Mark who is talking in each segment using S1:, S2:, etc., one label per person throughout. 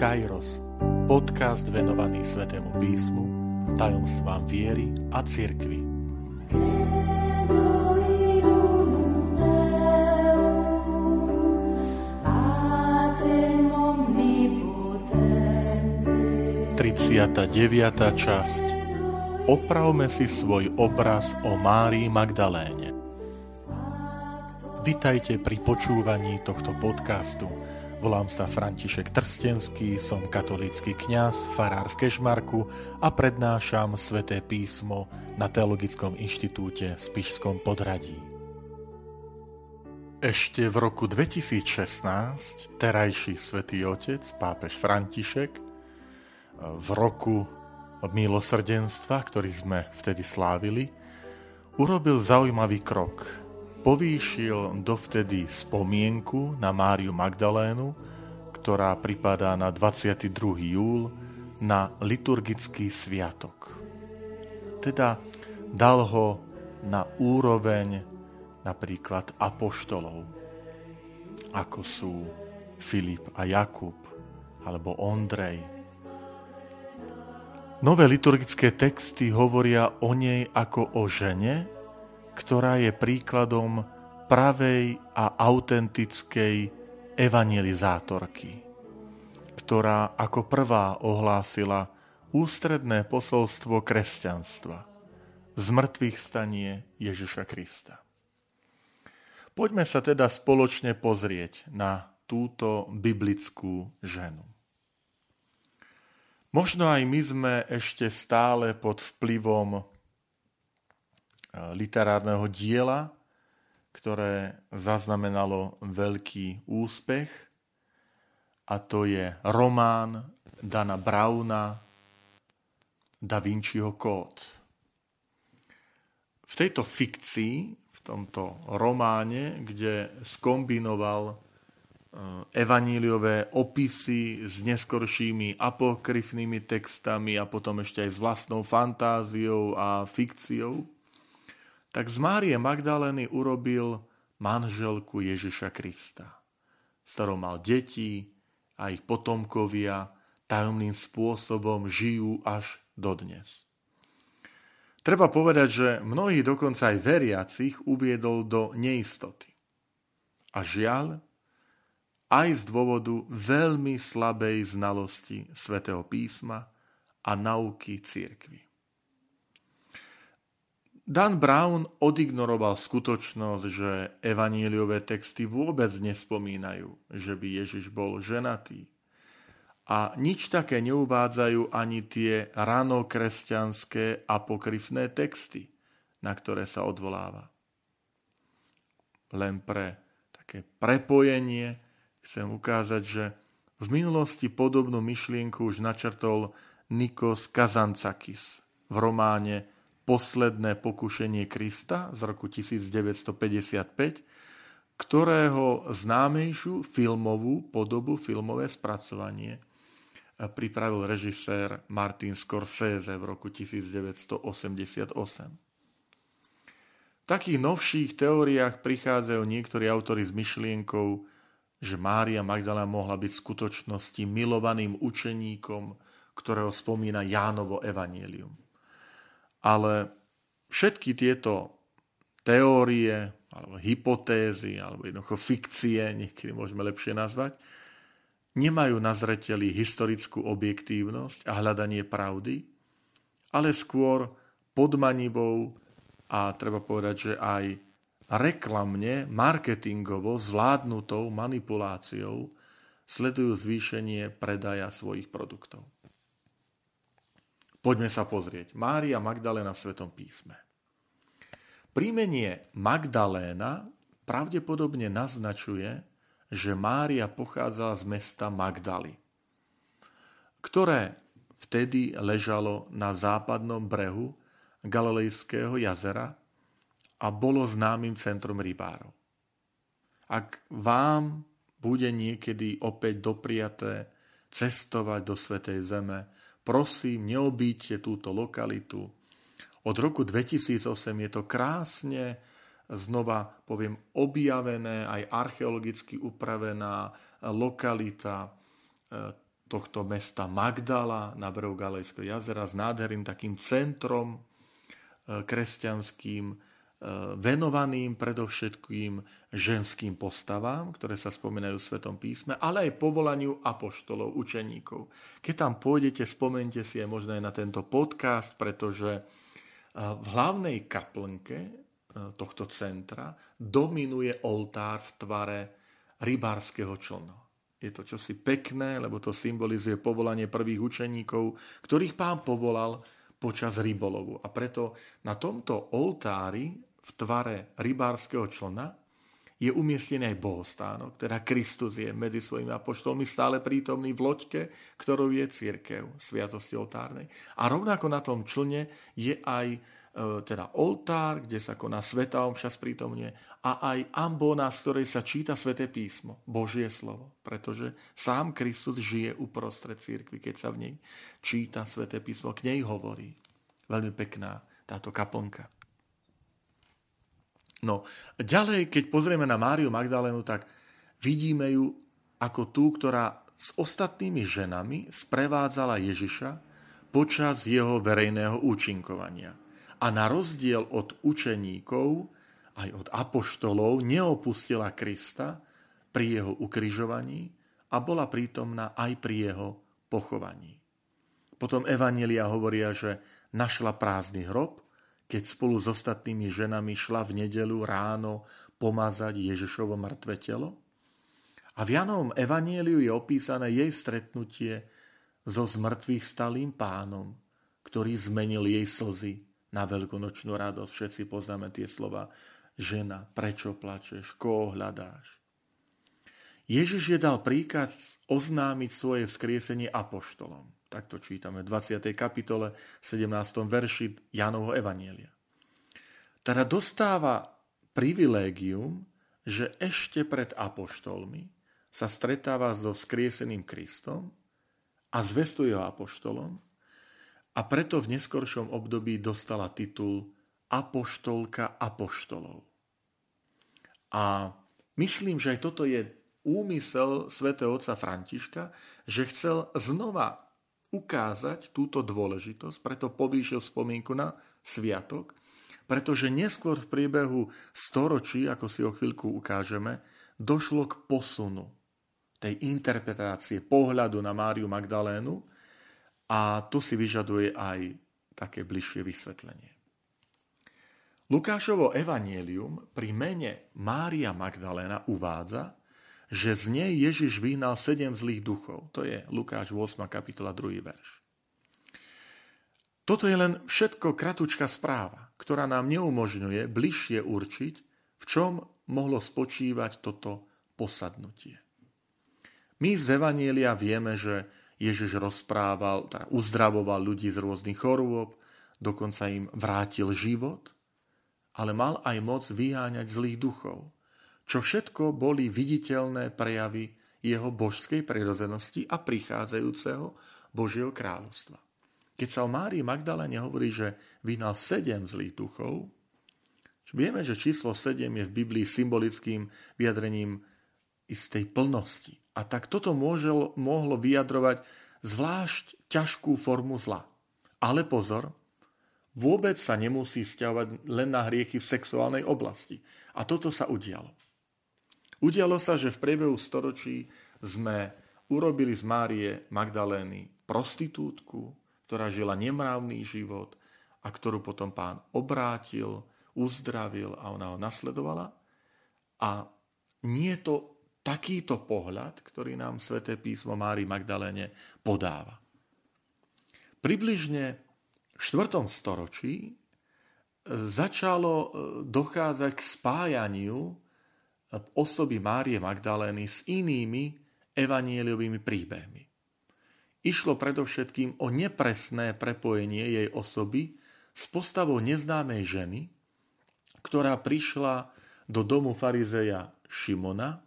S1: Kairos, podcast venovaný Svetému písmu, tajomstvám viery a cirkvi. Triciata deviata časť Opravme si svoj obraz o Márii Magdaléne. Vitajte pri počúvaní tohto podcastu. Volám sa František Trstenský, som katolícky kňaz, farár v Kešmarku a prednášam sväté písmo na Teologickom inštitúte v Spišskom podradí. Ešte v roku 2016 terajší svätý otec, pápež František, v roku milosrdenstva, ktorý sme vtedy slávili, urobil zaujímavý krok – povýšil dovtedy spomienku na Máriu Magdalénu, ktorá pripadá na 22. júl, na liturgický sviatok. Teda dal ho na úroveň napríklad apoštolov, ako sú Filip a Jakub, alebo Ondrej. Nové liturgické texty hovoria o nej ako o žene, ktorá je príkladom pravej a autentickej evangelizátorky, ktorá ako prvá ohlásila ústredné posolstvo kresťanstva, zmrtvých stanie Ježiša Krista. Poďme sa teda spoločne pozrieť na túto biblickú ženu. Možno aj my sme ešte stále pod vplyvom literárneho diela, ktoré zaznamenalo veľký úspech a to je román Dana Brauna Da Vinciho kód. V tejto fikcii, v tomto románe, kde skombinoval eh, evaníliové opisy s neskoršími apokryfnými textami a potom ešte aj s vlastnou fantáziou a fikciou, tak z Márie Magdalény urobil manželku Ježiša Krista, s ktorou mal deti a ich potomkovia tajomným spôsobom žijú až dodnes. Treba povedať, že mnohých dokonca aj veriacich uviedol do neistoty. A žiaľ, aj z dôvodu veľmi slabej znalosti svätého písma a nauky církvy. Dan Brown odignoroval skutočnosť, že evaníliové texty vôbec nespomínajú, že by Ježiš bol ženatý. A nič také neuvádzajú ani tie ranokresťanské apokryfné texty, na ktoré sa odvoláva. Len pre také prepojenie chcem ukázať, že v minulosti podobnú myšlienku už načrtol Nikos Kazancakis v románe Posledné pokušenie Krista z roku 1955, ktorého známejšiu filmovú podobu, filmové spracovanie pripravil režisér Martin Scorsese v roku 1988. V takých novších teóriách prichádzajú niektorí autory s myšlienkou, že Mária Magdalena mohla byť v skutočnosti milovaným učeníkom, ktorého spomína Jánovo evanielium. Ale všetky tieto teórie, alebo hypotézy, alebo jednoducho fikcie, niekedy môžeme lepšie nazvať, nemajú na zreteli historickú objektívnosť a hľadanie pravdy, ale skôr podmanivou a treba povedať, že aj reklamne, marketingovo zvládnutou manipuláciou sledujú zvýšenie predaja svojich produktov. Poďme sa pozrieť. Mária Magdaléna v Svetom písme. Prímenie Magdaléna pravdepodobne naznačuje, že Mária pochádzala z mesta Magdaly, ktoré vtedy ležalo na západnom brehu Galilejského jazera a bolo známym centrom rybárov. Ak vám bude niekedy opäť dopriaté cestovať do Svetej Zeme, prosím, neobíďte túto lokalitu. Od roku 2008 je to krásne znova, poviem, objavené, aj archeologicky upravená lokalita. tohto mesta Magdala na brehu Galejského jazera s nádherným takým centrom e, kresťanským, e, venovaným predovšetkým ženským postavám, ktoré sa spomínajú v Svetom písme, ale aj povolaniu apoštolov, učeníkov. Keď tam pôjdete, spomente si aj možno aj na tento podcast, pretože v hlavnej kaplnke tohto centra dominuje oltár v tvare rybárskeho člna. Je to čosi pekné, lebo to symbolizuje povolanie prvých učeníkov, ktorých pán povolal počas rybolovu. A preto na tomto oltári v tvare rybárskeho člna je umiestnený aj bohostánok, teda Kristus je medzi svojimi apoštolmi stále prítomný v loďke, ktorou je církev sviatosti oltárnej. A rovnako na tom člne je aj E, teda oltár, kde sa koná Sveta Omša sprítomne a aj ambona, z ktorej sa číta Sveté písmo, Božie slovo. Pretože sám Kristus žije uprostred církvy, keď sa v nej číta Sveté písmo, k nej hovorí. Veľmi pekná táto kaplnka. No, ďalej, keď pozrieme na Máriu Magdalénu, tak vidíme ju ako tú, ktorá s ostatnými ženami sprevádzala Ježiša počas jeho verejného účinkovania a na rozdiel od učeníkov, aj od apoštolov, neopustila Krista pri jeho ukrižovaní a bola prítomná aj pri jeho pochovaní. Potom Evanelia hovoria, že našla prázdny hrob, keď spolu s ostatnými ženami šla v nedelu ráno pomazať Ježišovo mŕtve telo. A v Janovom Evanieliu je opísané jej stretnutie so zmrtvých stalým pánom, ktorý zmenil jej slzy na veľkonočnú radosť. Všetci poznáme tie slova. Žena, prečo plačeš? Koho hľadáš? Ježiš je dal príkaz oznámiť svoje vzkriesenie apoštolom. Tak to čítame v 20. kapitole, 17. verši Janovho Evanielia. Teda dostáva privilégium, že ešte pred apoštolmi sa stretáva so vzkrieseným Kristom a zvestuje ho apoštolom a preto v neskoršom období dostala titul Apoštolka apoštolov. A myslím, že aj toto je úmysel svätého otca Františka, že chcel znova ukázať túto dôležitosť, preto povýšil spomienku na sviatok, pretože neskôr v priebehu storočí, ako si o chvíľku ukážeme, došlo k posunu tej interpretácie pohľadu na Máriu Magdalénu a to si vyžaduje aj také bližšie vysvetlenie. Lukášovo evanielium pri mene Mária Magdalena uvádza, že z nej Ježiš vyhnal sedem zlých duchov. To je Lukáš 8. kapitola 2. verš. Toto je len všetko kratučká správa, ktorá nám neumožňuje bližšie určiť, v čom mohlo spočívať toto posadnutie. My z Evanielia vieme, že Ježiš rozprával, teda uzdravoval ľudí z rôznych chorôb, dokonca im vrátil život, ale mal aj moc vyháňať zlých duchov, čo všetko boli viditeľné prejavy jeho božskej prirozenosti a prichádzajúceho Božieho kráľovstva. Keď sa o Márii Magdalene hovorí, že vyhnal sedem zlých duchov, vieme, že číslo 7 je v Biblii symbolickým vyjadrením istej plnosti. A tak toto môže, mohlo vyjadrovať zvlášť ťažkú formu zla. Ale pozor, vôbec sa nemusí vzťahovať len na hriechy v sexuálnej oblasti. A toto sa udialo. Udialo sa, že v priebehu storočí sme urobili z Márie Magdalény prostitútku, ktorá žila nemravný život a ktorú potom pán obrátil, uzdravil a ona ho nasledovala. A nie je to takýto pohľad, ktorý nám sväté písmo Mári Magdaléne podáva. Približne v 4. storočí začalo e, dochádzať k spájaniu osoby Márie Magdalény s inými evanieliovými príbehmi. Išlo predovšetkým o nepresné prepojenie jej osoby s postavou neznámej ženy, ktorá prišla do domu farizeja Šimona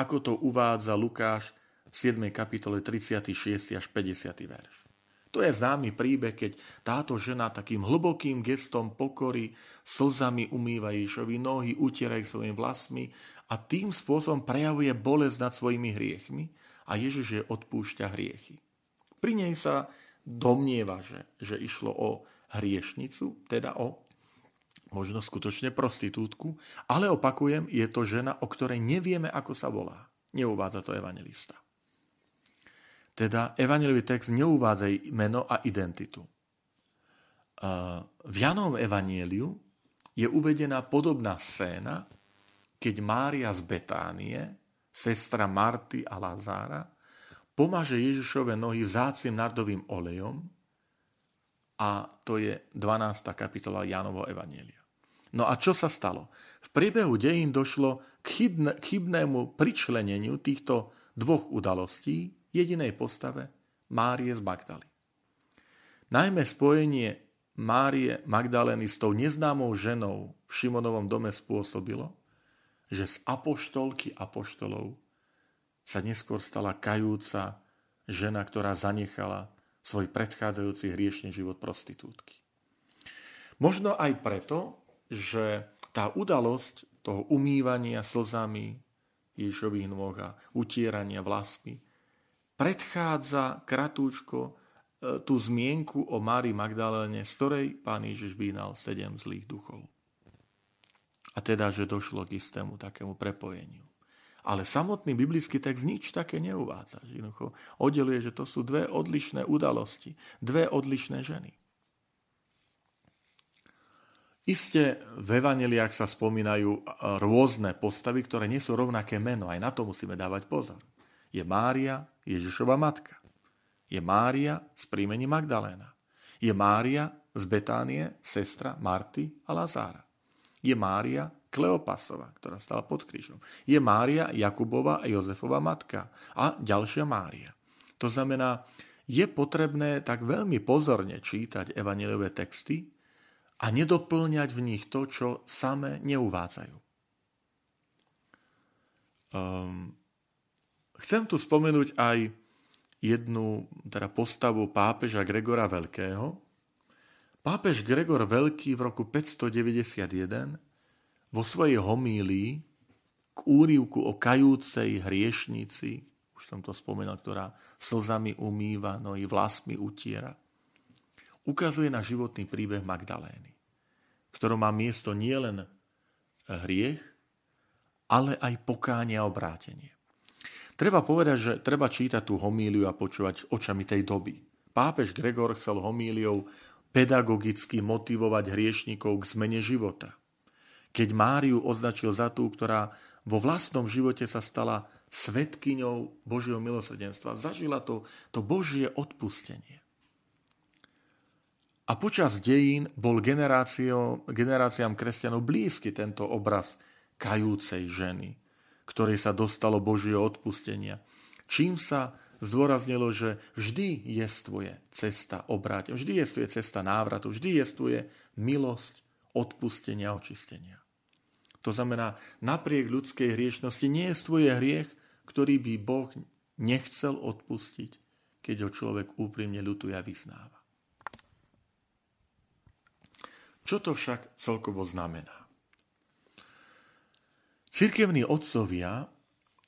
S1: ako to uvádza Lukáš v 7. kapitole 36. až 50. verš. To je známy príbeh, keď táto žena takým hlbokým gestom pokory slzami umýva Ježovi nohy, utiera ich svojimi vlasmi a tým spôsobom prejavuje bolesť nad svojimi hriechmi. A Ježiš je odpúšťa hriechy. Pri nej sa domnieva, že, že išlo o hriešnicu, teda o možno skutočne prostitútku, ale opakujem, je to žena, o ktorej nevieme, ako sa volá. Neuvádza to evangelista. Teda evangelový text neuvádza meno a identitu. V Janovom evanieliu je uvedená podobná scéna, keď Mária z Betánie, sestra Marty a Lazára, pomaže Ježišove nohy vzácim nardovým olejom a to je 12. kapitola Janovo Evanielia. No a čo sa stalo? V priebehu dejín došlo k chybnému pričleneniu týchto dvoch udalostí jedinej postave Márie z Magdaly. Najmä spojenie Márie Magdalény s tou neznámou ženou v Šimonovom dome spôsobilo, že z apoštolky apoštolov sa neskôr stala kajúca žena, ktorá zanechala svoj predchádzajúci hriešný život prostitútky. Možno aj preto, že tá udalosť toho umývania slzami Ježišových nôh a utierania vlasmi predchádza kratúčko e, tú zmienku o Márii Magdaléne, z ktorej pán Ježiš vynal sedem zlých duchov. A teda, že došlo k istému takému prepojeniu. Ale samotný biblický text nič také neuvádza. Jednoducho oddeluje, že to sú dve odlišné udalosti, dve odlišné ženy. Isté v evaneliách sa spomínajú rôzne postavy, ktoré nie sú rovnaké meno. Aj na to musíme dávať pozor. Je Mária, Ježišova matka. Je Mária z príjmení Magdaléna. Je Mária z Betánie, sestra Marty a Lazára. Je Mária Kleopasova, ktorá stala pod krížom. Je Mária Jakubova a Jozefova matka. A ďalšia Mária. To znamená, je potrebné tak veľmi pozorne čítať evaneliové texty, a nedoplňať v nich to, čo same neuvádzajú. Um, chcem tu spomenúť aj jednu teda postavu pápeža Gregora Veľkého. Pápež Gregor Veľký v roku 591 vo svojej homílii k úrivku o kajúcej hriešnici, už som to spomenul, ktorá slzami umýva, no i vlasmi utiera, ukazuje na životný príbeh Magdalény, v ktorom má miesto nielen hriech, ale aj pokánie a obrátenie. Treba povedať, že treba čítať tú homíliu a počúvať očami tej doby. Pápež Gregor chcel homíliou pedagogicky motivovať hriešnikov k zmene života. Keď Máriu označil za tú, ktorá vo vlastnom živote sa stala svetkyňou Božieho milosrdenstva, zažila to, to Božie odpustenie. A počas dejín bol generáciám kresťanov blízky tento obraz kajúcej ženy, ktorej sa dostalo Božieho odpustenia. Čím sa zdôraznilo, že vždy jestvuje cesta obrátenia, vždy jestvuje cesta návratu, vždy jestvuje milosť odpustenia očistenia. To znamená, napriek ľudskej hriešnosti nie jestvuje hriech, ktorý by Boh nechcel odpustiť, keď ho človek úprimne ľutuje a vyznáva. Čo to však celkovo znamená? Cirkevní otcovia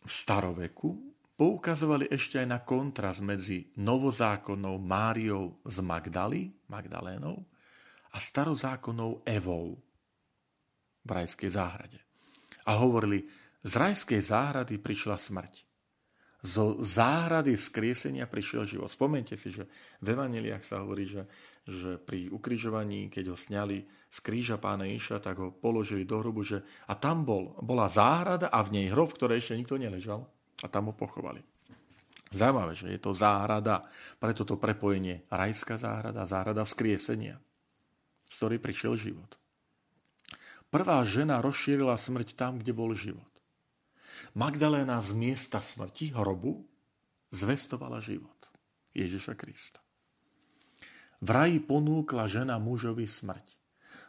S1: v staroveku poukazovali ešte aj na kontrast medzi novozákonnou Máriou z Magdaly, Magdalénou, a starozákonnou Evou v rajskej záhrade. A hovorili, z rajskej záhrady prišla smrť zo záhrady vzkriesenia prišiel život. Spomente si, že v Evaneliách sa hovorí, že, že pri ukrižovaní, keď ho sňali z kríža pána Iša, tak ho položili do hrobu, že a tam bol, bola záhrada a v nej hrob, v ktorej ešte nikto neležal a tam ho pochovali. Zaujímavé, že je to záhrada, preto to prepojenie rajská záhrada, záhrada vzkriesenia, z ktorej prišiel život. Prvá žena rozšírila smrť tam, kde bol život. Magdaléna z miesta smrti, hrobu, zvestovala život Ježiša Krista. V raji ponúkla žena mužovi smrť.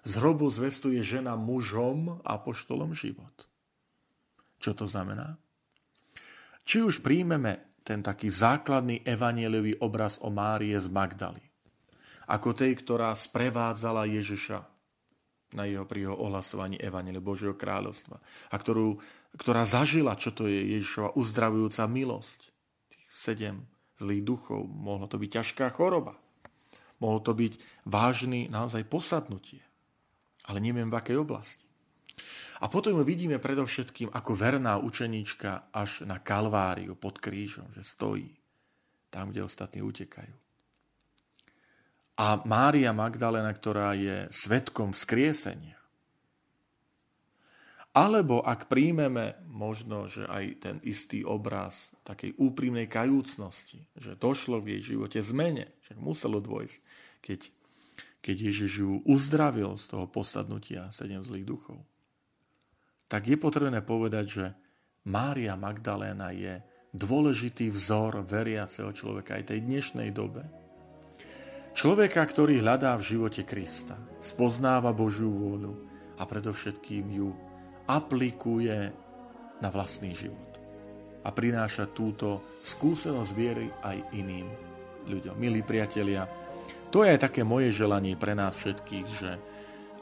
S1: Z hrobu zvestuje žena mužom a poštolom život. Čo to znamená? Či už príjmeme ten taký základný evanieliový obraz o Márie z Magdaly, ako tej, ktorá sprevádzala Ježiša na jeho, pri jeho ohlasovaní Evangelia Božieho kráľovstva a ktorú, ktorá zažila, čo to je Ježišova uzdravujúca milosť tých sedem zlých duchov, mohlo to byť ťažká choroba. Mohlo to byť vážny naozaj posadnutie. Ale neviem v akej oblasti. A potom ju vidíme predovšetkým ako verná učeníčka až na Kalváriu pod krížom, že stojí tam, kde ostatní utekajú. A Mária Magdalena, ktorá je svetkom vzkriesenia. Alebo ak príjmeme možno, že aj ten istý obraz takej úprimnej kajúcnosti, že došlo v jej živote zmene, však muselo dôjsť, keď, keď Ježiš ju uzdravil z toho posadnutia sedem zlých duchov tak je potrebné povedať, že Mária Magdaléna je dôležitý vzor veriaceho človeka aj tej dnešnej dobe. Človeka, ktorý hľadá v živote Krista, spoznáva Božiu vôľu a predovšetkým ju aplikuje na vlastný život. A prináša túto skúsenosť viery aj iným ľuďom. Milí priatelia, to je aj také moje želanie pre nás všetkých, že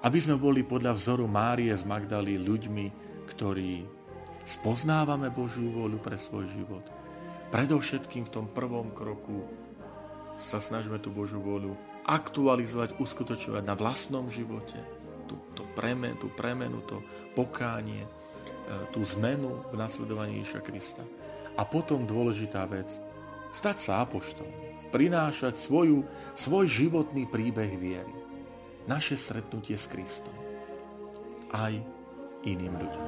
S1: aby sme boli podľa vzoru Márie z Magdaly ľuďmi, ktorí spoznávame Božiu vôľu pre svoj život. Predovšetkým v tom prvom kroku sa snažíme tú Božiu vôľu aktualizovať, uskutočovať na vlastnom živote. Tú, tú, premen, tú premenu, to pokánie, e, tú zmenu v nasledovaní Ježa Krista. A potom dôležitá vec, stať sa apoštolom, prinášať svoju, svoj životný príbeh viery naše stretnutie s Kristom aj iným ľuďom.